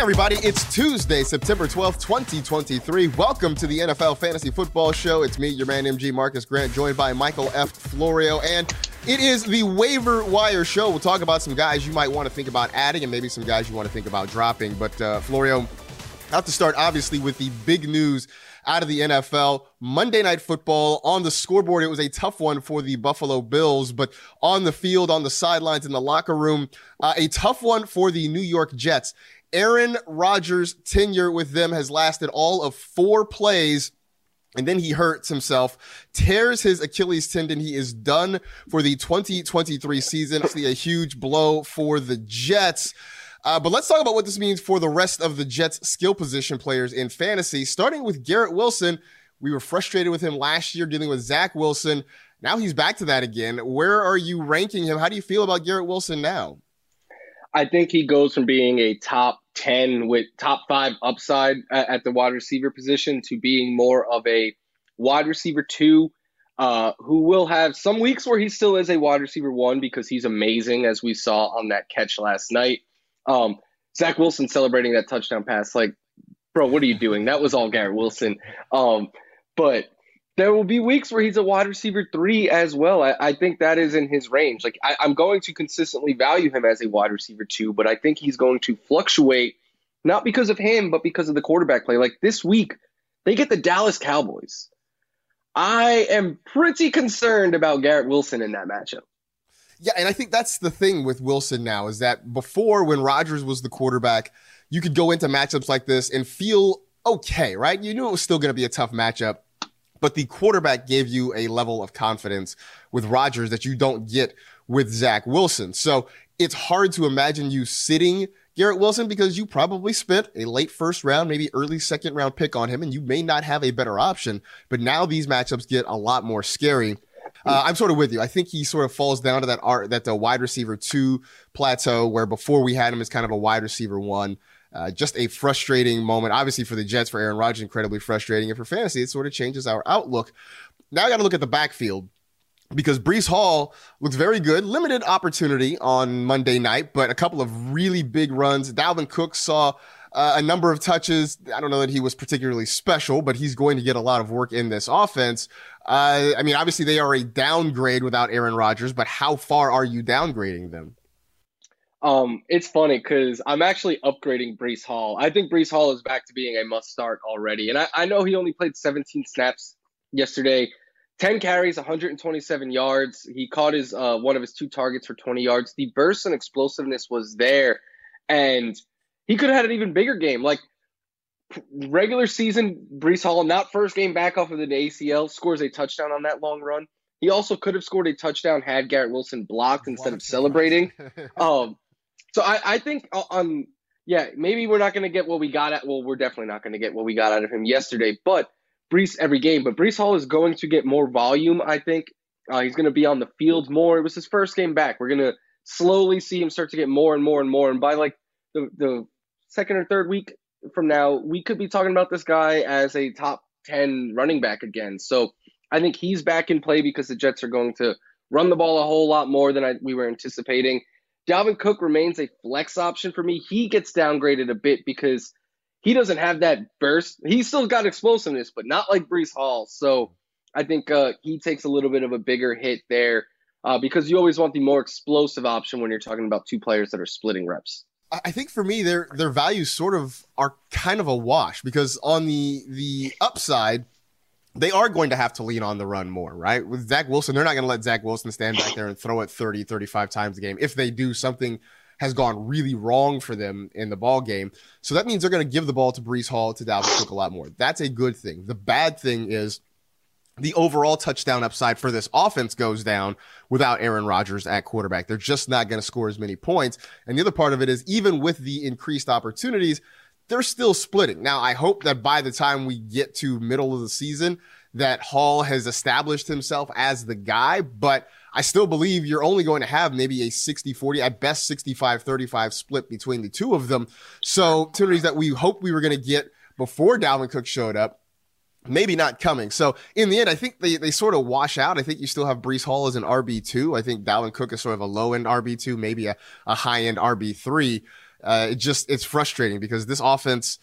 Everybody, it's Tuesday, September 12th, 2023. Welcome to the NFL Fantasy Football Show. It's me, your man, MG Marcas Grant, joined by Michael F. Florio. And it is the waiver wire show. We'll talk about some guys you might want to think about adding and maybe some guys you want to think about dropping. But, uh, Florio, I have to start, obviously, with the big news out of the NFL. Monday Night Football on the scoreboard, it was a tough one for the Buffalo Bills, but on the field, on the sidelines, in the locker room, uh, a tough one for the New York Jets. Aaron Rodgers' tenure with them has lasted all of four plays. And then he hurts himself, tears his Achilles tendon. He is done for the 2023 season. Obviously, a huge blow for the Jets. Uh, but let's talk about what this means for the rest of the Jets' skill position players in fantasy, starting with Garrett Wilson. We were frustrated with him last year dealing with Zach Wilson. Now he's back to that again. Where are you ranking him? How do you feel about Garrett Wilson now? I think he goes from being a top 10 with top five upside at, the wide receiver position to being more of a wide receiver two, uh, who will have some weeks where he still is a wide receiver one because he's amazing, as we saw on that catch last night. Um, Zach Wilson celebrating that touchdown pass, like, bro, what are you doing? That was all Garrett Wilson. Um, but there will be weeks where he's a wide receiver three as well. I, I think that is in his range. Like I, I'm going to consistently value him as a wide receiver two, but I think he's going to fluctuate not because of him, but because of the quarterback play. Like this week, they get the Dallas Cowboys. I am pretty concerned about Garrett Wilson in that matchup. Yeah, and I think that's the thing with Wilson now is that before when Rodgers was the quarterback, you could go into matchups like this and feel okay, right? You knew it was still going to be a tough matchup, but the quarterback gave you a level of confidence with Rodgers that you don't get with Zach Wilson. So it's hard to imagine you sitting Garrett Wilson because you probably spent a late first round, maybe early second round pick on him, and you may not have a better option. But now these matchups get a lot more scary. Uh, I'm sort of with you. I think he sort of falls down to that art that the wide receiver two plateau where before we had him as kind of a wide receiver one. Uh, just a frustrating moment, obviously for the Jets, for Aaron Rodgers, incredibly frustrating, and for fantasy, it sort of changes our outlook. Now I got to look at the backfield because Breece Hall looks very good. Limited opportunity on Monday night, but a couple of really big runs. Dalvin Cook saw uh, a number of touches. I don't know that he was particularly special, but he's going to get a lot of work in this offense. Uh, I mean, obviously they are a downgrade without Aaron Rodgers, but how far are you downgrading them? Um, it's funny because I'm actually upgrading Breece Hall. I think Breece Hall is back to being a must start already. And I, I know he only played 17 snaps yesterday, 10 carries, 127 yards. He caught his uh, one of his two targets for 20 yards. The burst and explosiveness was there. And he could have had an even bigger game. Like regular season, Breece Hall, not first game back off of the ACL, scores a touchdown on that long run. He also could have scored a touchdown had Garrett Wilson blocked instead of celebrating. um, so I, I think on yeah, maybe we're not going to get what we got at. Well, we're definitely not going to get what we got out of him yesterday. But Breece every game, but Breece Hall is going to get more volume. I think uh, he's going to be on the field more. It was his first game back. We're going to slowly see him start to get more and more and more. And by like the the second or third week from now, we could be talking about this guy as a top 10 running back again. So I think he's back in play because the Jets are going to run the ball a whole lot more than I, we were anticipating. Dalvin Cook remains a flex option for me. He gets downgraded a bit because he doesn't have that burst. He's still got explosiveness, but not like Breece Hall. So I think uh, he takes a little bit of a bigger hit there uh, because you always want the more explosive option when you're talking about two players that are splitting reps. I think for me, their their values sort of are kind of a wash because on the the upside, they are going to have to lean on the run more, right? With Zach Wilson, they're not going to let Zach Wilson stand back there and throw it 30, 35 times a game. If they do, something has gone really wrong for them in the ball game. So that means they're going to give the ball to Breece Hall, to Dalvin Cook a lot more. That's a good thing. The bad thing is the overall touchdown upside for this offense goes down without Aaron Rodgers at quarterback. They're just not going to score as many points. And the other part of it is even with the increased opportunities, they're still splitting. Now, I hope that by the time we get to middle of the season, that Hall has established himself as the guy, but I still believe you're only going to have maybe a 60 40, at best 65 35 split between the two of them. So, opportunities that we hope we were going to get before Dalvin Cook showed up maybe not coming. So in the end, I think they, they sort of wash out. I think you still have Breece Hall as an RB2. I think Dalvin Cook is sort of a low end RB2, maybe a, a high end RB3. Uh, it just, it's frustrating because this offense,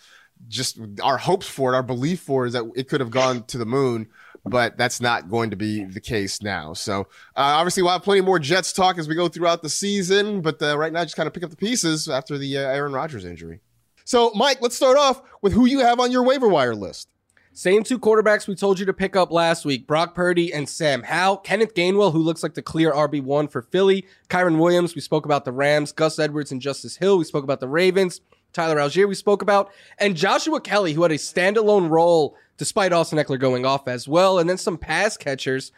just our hopes for it, our belief for it is that it could have gone to the moon. But that's not going to be the case now. So uh, obviously, we'll have plenty more Jets talk as we go throughout the season. But uh, right now, just kind of pick up the pieces after the uh, Aaron Rodgers injury. So, Mike, let's start off with who you have on your waiver wire list. Same two quarterbacks we told you to pick up last week Brock Purdy and Sam Howell. Kenneth Gainwell, who looks like the clear RB1 for Philly. Kyren Williams, we spoke about the Rams. Gus Edwards and Justice Hill, we spoke about the Ravens. Tyler Allgeier, we spoke about. And Joshua Kelley, who had a standalone role despite Austin Ekeler going off as well. And then some pass catchers.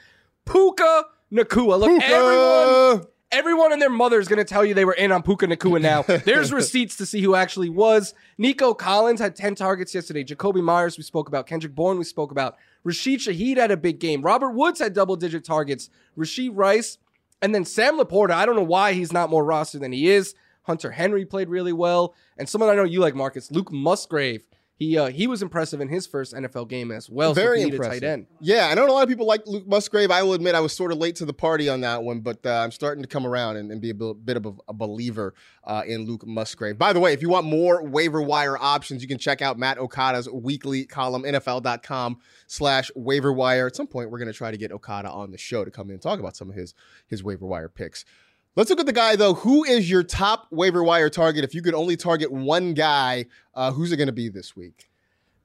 Puka Nacua. Look, Puka! everyone Everyone and their mother is going to tell you they were in on Puka Nacua now. There's receipts to see who actually was. Nico Collins had 10 targets yesterday. Jakobi Meyers, we spoke about. Kendrick Bourne, we spoke about. Rashid Shaheed had a big game. Robert Woods had double digit targets. Rashee Rice. And then Sam LaPorta, I don't know why he's not more roster than he is. Hunter Henry played really well. And someone I know you like, Marcas, Luke Musgrave he uh, he was impressive in his first NFL game as well. Very so impressive. Tight end. Yeah, I know a lot of people like Luke Musgrave. I will admit I was sort of late to the party on that one, but uh, I'm starting to come around and, and be a bit of a, a believer uh, in Luke Musgrave. By the way, if you want more waiver wire options, you can check out Matt Okada's weekly column, NFL.com slash waiver wire. At some point, we're going to try to get Okada on the show to come in and talk about some of his his waiver wire picks. Let's look at the guy though. Who is your top waiver wire target? If you could only target one guy, uh, who's it going to be this week?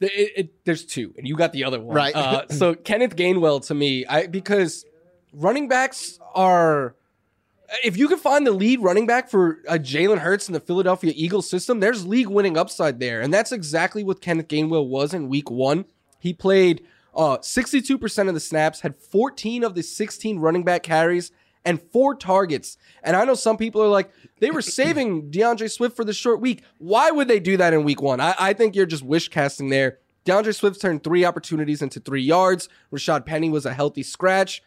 It, it, there's two, and you got the other one, right? Uh, so Kenneth Gainwell to me, I because running backs are. If you can find the lead running back for a Jalen Hurts in the Philadelphia Eagles system, there's league winning upside there, and that's exactly what Kenneth Gainwell was in Week One. He played uh, 62% of the snaps, had 14 of the 16 running back carries, and four targets. And I know some people are like, they were saving D'Andre Swift for the short week. Why would they do that in week one? I, I think you're just wish casting there. D'Andre Swift turned three opportunities into three yards. Rashad Penny was a healthy scratch.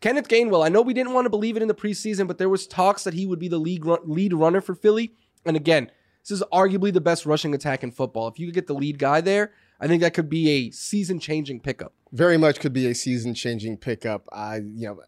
Kenneth Gainwell, I know we didn't want to believe it in the preseason, but there was talks that he would be the lead, lead runner for Philly. And again, This is arguably the best rushing attack in football. If you could get the lead guy there, I think that could be a season-changing pickup. Very much could be a season-changing pickup. I, you know,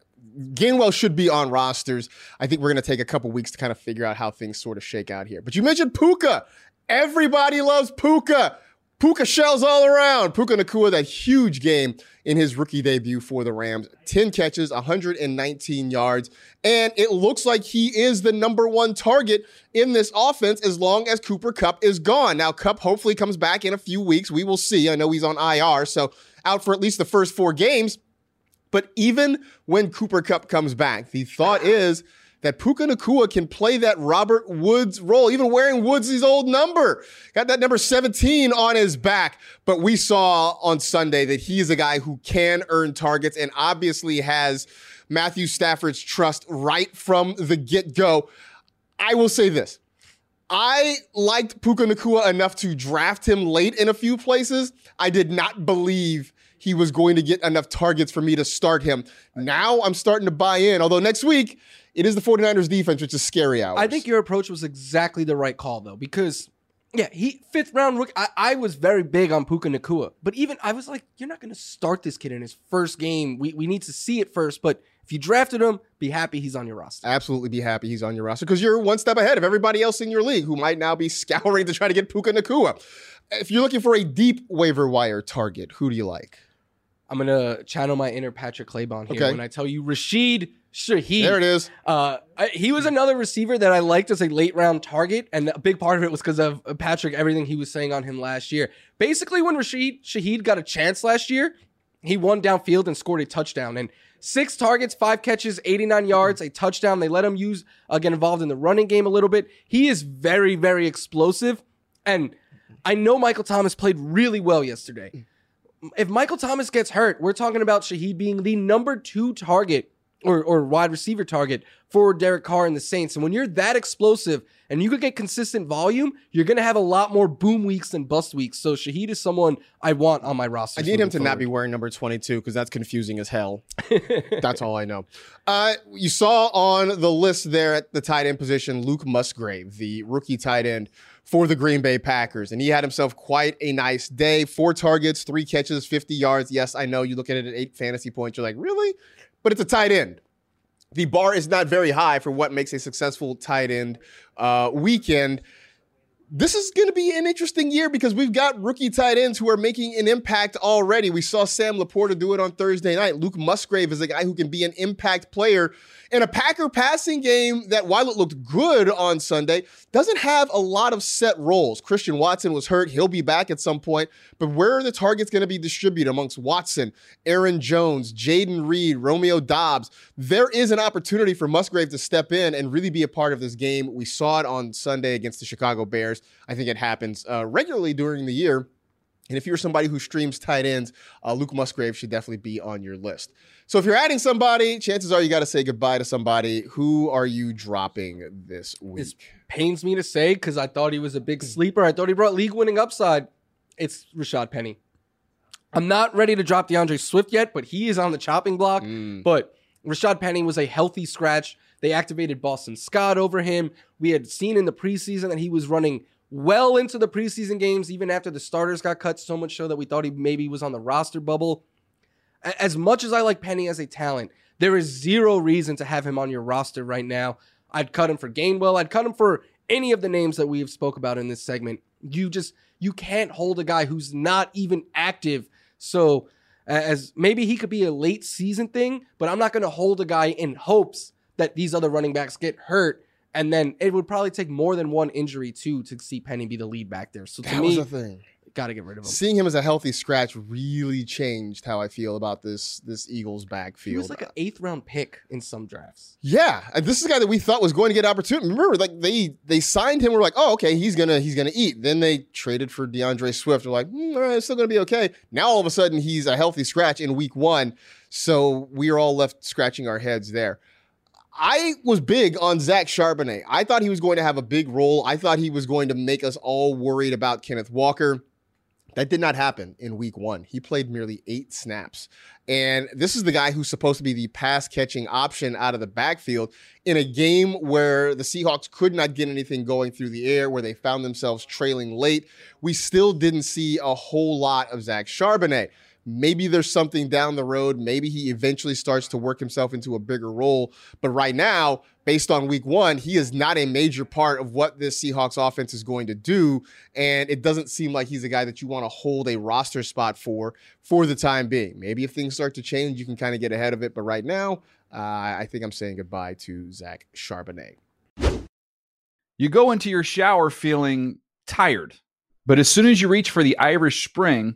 Gainwell should be on rosters. I think we're going to take a couple weeks to kind of figure out how things sort of shake out here. But you mentioned Puka. Everybody loves Puka. Puka shells all around. Puka Nacua, that huge game in his rookie debut for the Rams. 10 catches, 119 yards. And it looks like he is the number one target in this offense as long as Cooper Kupp is gone. Now, Kupp hopefully comes back in a few weeks. We will see. I know he's on IR, so out for at least the first four games. But even when Cooper Kupp comes back, the thought is that Puka Nacua can play that Robert Woods role, even wearing Woods' old number. Got that number 17 on his back. But we saw on Sunday that he is a guy who can earn targets and obviously has Matthew Stafford's trust right from the get go. I will say this. I liked Puka Nacua enough to draft him late in a few places. I did not believe he was going to get enough targets for me to start him. Now I'm starting to buy in, although next week it is the 49ers defense, which is scary hours. I think your approach was exactly the right call, though, because yeah, he fifth round rookie. I, I was very big on Puka Nacua, but even I was like, you're not going to start this kid in his first game. We we need to see it first. But if you drafted him, be happy he's on your roster. Absolutely be happy he's on your roster because you're one step ahead of everybody else in your league who might now be scouring to try to get Puka Nacua. If you're looking for a deep waiver wire target, who do you like? I'm gonna channel my inner Patrick Claybon here Okay. when I tell you Rashid Shaheed. There it is. Uh, I, he was another receiver that I liked as a late round target, and a big part of it was because of uh, Patrick, everything he was saying on him last year. Basically, when Rashid Shaheed got a chance last year, he won downfield and scored a touchdown. And six targets, five catches, 89 yards, a touchdown. They let him use uh, get involved in the running game a little bit. He is very, very explosive, and I know Michael Thomas played really well yesterday. If Michael Thomas gets hurt, we're talking about Shaheed being the number two target or, or wide receiver target for Derek Carr and the Saints. And when you're that explosive and you could get consistent volume, you're going to have a lot more boom weeks than bust weeks. So Shaheed is someone I want on my roster. I need him to not be wearing number 22 because that's confusing as hell. that's all I know. Uh, you saw on the list there at the tight end position Luke Musgrave, the rookie tight end for the Green Bay Packers. And he had himself quite a nice day. Four targets, three catches, 50 yards. Yes, I know you look at it at eight fantasy points. You're like, really? But it's a tight end. The bar is not very high for what makes a successful tight end uh, weekend this is going to be an interesting year because we've got rookie tight ends who are making an impact already. We saw Sam LaPorta do it on Thursday night. Luke Musgrave is a guy who can be an impact player in a Packer passing game that, while it looked good on Sunday, doesn't have a lot of set roles. Christian Watson was hurt. He'll be back at some point. But where are the targets going to be distributed amongst Watson, Aaron Jones, Jayden Reed, Romeo Doubs? There is an opportunity for Musgrave to step in and really be a part of this game. We saw it on Sunday against the Chicago Bears. I think it happens uh, regularly during the year. And if you're somebody who streams tight ends, uh, Luke Musgrave should definitely be on your list. So if you're adding somebody, chances are you got to say goodbye to somebody. Who are you dropping this week? This pains me to say because I thought he was a big sleeper. I thought he brought league winning upside. It's Rashad Penny. I'm not ready to drop D'Andre Swift yet, but he is on the chopping block. But Rashad Penny was a healthy scratch. They activated Boston Scott over him. We had seen in the preseason that he was running well into the preseason games, even after the starters got cut, so much so that we thought he maybe was on the roster bubble. As much as I like Penny as a talent, there is zero reason to have him on your roster right now. I'd cut him for Gainwell. I'd cut him for any of the names that we've spoke about in this segment. You just you can't hold a guy who's not even active. So as maybe he could be a late season thing, but I'm not going to hold a guy in hopes that these other running backs get hurt. And then it would probably take more than one injury too to see Penny be the lead back there. So to that was me, the thing. got to get rid of him. Seeing him as a healthy scratch really changed how I feel about this this Eagles backfield. He was like an eighth round pick in some drafts. Yeah, and this is a guy that we thought was going to get an opportunity. Remember, like they they signed him. We're like, oh, okay, he's gonna he's gonna eat. Then they traded for D'Andre Swift. We're like, mm, all right, it's still gonna be okay. Now all of a sudden he's a healthy scratch in week one. So we are all left scratching our heads there. I was big on Zach Charbonnet. I thought he was going to have a big role. I thought he was going to make us all worried about Kenneth Walker. That did not happen in week one. He played merely eight snaps. And this is the guy who's supposed to be the pass catching option out of the backfield in a game where the Seahawks could not get anything going through the air, where they found themselves trailing late. We still didn't see a whole lot of Zach Charbonnet. Maybe there's something down the road. Maybe he eventually starts to work himself into a bigger role. But right now, based on week one, he is not a major part of what this Seahawks offense is going to do. And it doesn't seem like he's a guy that you want to hold a roster spot for for the time being. Maybe if things start to change, you can kind of get ahead of it. But right now, uh, I think I'm saying goodbye to Zach Charbonnet. You go into your shower feeling tired, but as soon as you reach for the Irish Spring,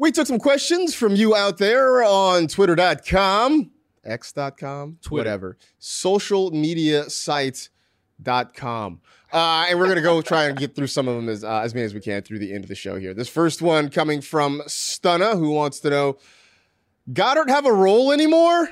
We took some questions from you out there on twitter.com, x.com, Twitter. whatever, social media sites.com. Uh, and we're going to go try and get through some of them as, uh, as many as we can through the end of the show here. This first one coming from Stunna, who wants to know Goedert have a role anymore?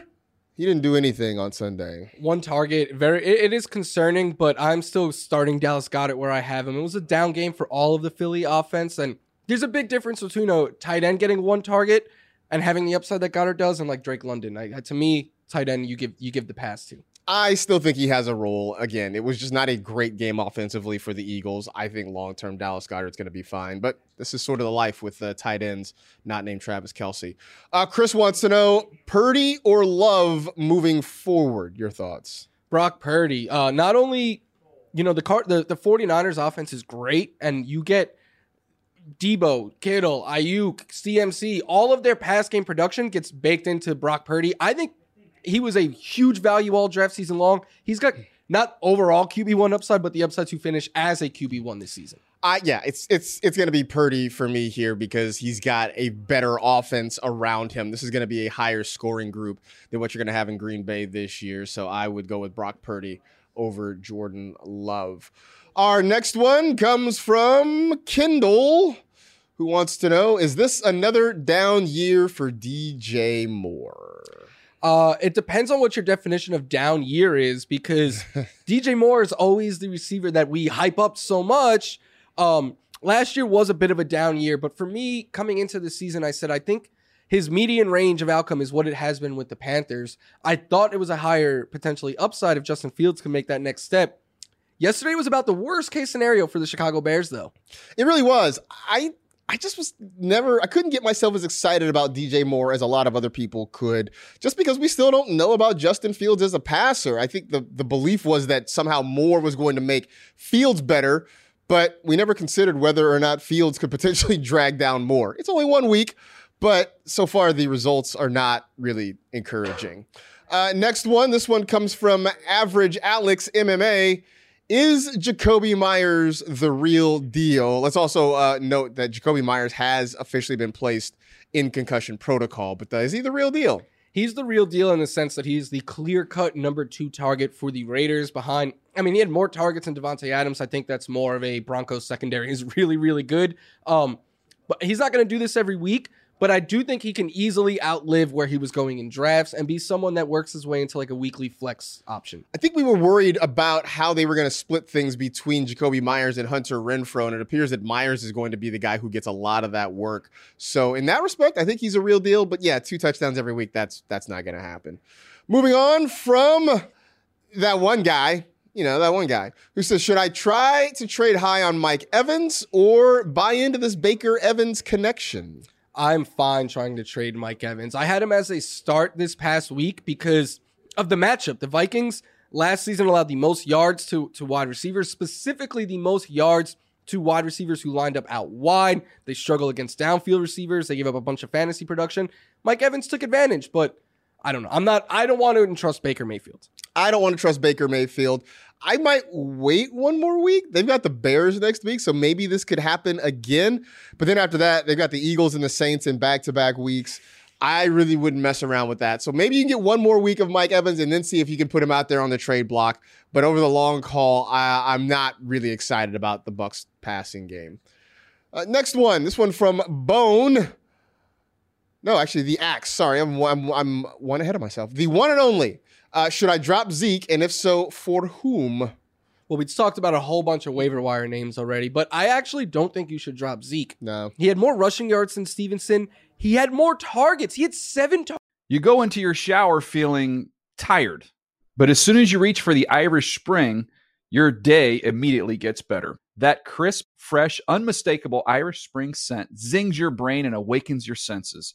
He didn't do anything on Sunday. One target, very. It, it is concerning, but I'm still starting Dallas Goedert where I have him. It was a down game for all of the Philly offense, and there's a big difference between a tight end getting one target and having the upside that Goedert does, and like Drake London. I, to me, tight end you give you give the pass to. I still think he has a role. Again, it was just not a great game offensively for the Eagles. I think long term Dallas Goedert's going to be fine, but this is sort of the life with the tight ends not named Travis Kelce. Uh, Chris wants to know Purdy or Love moving forward. Your thoughts? Brock Purdy. Uh, not only, you know, the car the, the 49ers offense is great, and you get Deebo, Kittle, Aiyuk, CMC, all of their pass game production gets baked into Brock Purdy. I think he was a huge value all draft season long. He's got not overall QB1 upside, but the upside to finish as a QB1 this season. I yeah, it's it's it's going to be Purdy for me here because he's got a better offense around him. This is going to be a higher scoring group than what you're going to have in Green Bay this year. So I would go with Brock Purdy over Jordan Love. Our next one comes from Kindle, who wants to know: Is this another down year for DJ Moore? Uh, it depends on what your definition of down year is because DJ Moore is always the receiver that we hype up so much. Um, last year was a bit of a down year, but for me, coming into the season, I said I think his median range of outcome is what it has been with the Panthers. I thought it was a higher potentially upside if Justin Fields can make that next step. Yesterday was about the worst case scenario for the Chicago Bears, though. It really was. I I just was never I couldn't get myself as excited about DJ Moore as a lot of other people could, just because we still don't know about Justin Fields as a passer. I think the the belief was that somehow Moore was going to make Fields better, but we never considered whether or not Fields could potentially drag down Moore. It's only one week, but so far the results are not really encouraging. Uh, next one, this one comes from Average Alex MMA. Is Jakobi Meyers the real deal? Let's also uh, note that Jakobi Meyers has officially been placed in concussion protocol, but uh, is he the real deal? He's the real deal in the sense that he's the clear cut number two target for the Raiders behind. I mean, he had more targets than Davante Adams. I think that's more of a Broncos secondary. He's really, really good. Um, but he's not going to do this every week. But I do think he can easily outlive where he was going in drafts and be someone that works his way into like a weekly flex option. I think we were worried about how they were going to split things between Jakobi Meyers and Hunter Renfrow, and it appears that Meyers is going to be the guy who gets a lot of that work. So in that respect, I think he's a real deal. But yeah, two touchdowns every week, that's that's not going to happen. Moving on from that one guy, you know, that one guy who says, Should I try to trade high on Mike Evans or buy into this Baker Evans connection? I'm fine trying to trade Mike Evans. I had him as a start this past week because of the matchup. The Vikings last season allowed the most yards to, to wide receivers, specifically the most yards to wide receivers who lined up out wide. They struggle against downfield receivers. They gave up a bunch of fantasy production. Mike Evans took advantage, but I don't know. I'm not, I don't want to trust Baker Mayfield. I don't want to trust Baker Mayfield. I might wait one more week. They've got the Bears next week, so maybe this could happen again. But then after that, they've got the Eagles and the Saints in back to back weeks. I really wouldn't mess around with that. So maybe you can get one more week of Mike Evans and then see if you can put him out there on the trade block. But over the long haul, I, am not really excited about the Bucs passing game. Uh, next one, this one from Bone. No, actually, the Axe. Sorry, I'm, I'm, I'm one ahead of myself. The one and only uh, should I drop Zeke? And if so, for whom? Well, we just talked about a whole bunch of waiver wire names already, but I actually don't think you should drop Zeke. No. He had more rushing yards than Stevenson. He had more targets. He had seven targets. You go into your shower feeling tired, but as soon as you reach for the Irish Spring, your day immediately gets better. That crisp, fresh, unmistakable Irish Spring scent zings your brain and awakens your senses.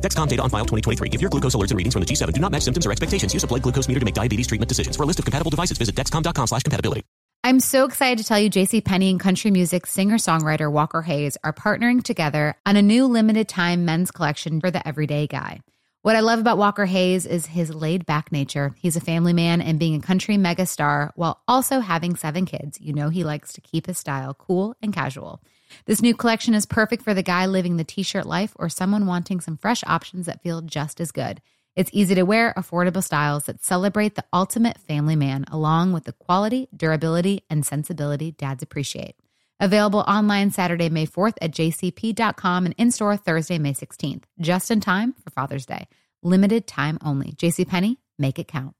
Dexcom data on file 2023. If your glucose alerts and readings from the G7 do not match symptoms or expectations, use a blood glucose meter to make diabetes treatment decisions. For a list of compatible devices, visit dexcom.com slash compatibility. I'm so excited to tell you JC Penney and country music singer-songwriter Walker Hayes are partnering together on a new limited time men's collection for the everyday guy. What I love about Walker Hayes is his laid back nature. He's a family man and being a country megastar while also having seven kids. You know he likes to keep his style cool and casual. This new collection is perfect for the guy living the t shirt life or someone wanting some fresh options that feel just as good. It's easy to wear, affordable styles that celebrate the ultimate family man, along with the quality, durability, and sensibility dads appreciate. Available online Saturday, May 4th at jcp.com and in store Thursday, May 16th, just in time for Father's Day. Limited time only. JCPenney, make it count.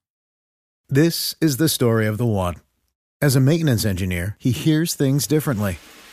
This is the story of the one. As a maintenance engineer, he hears things differently.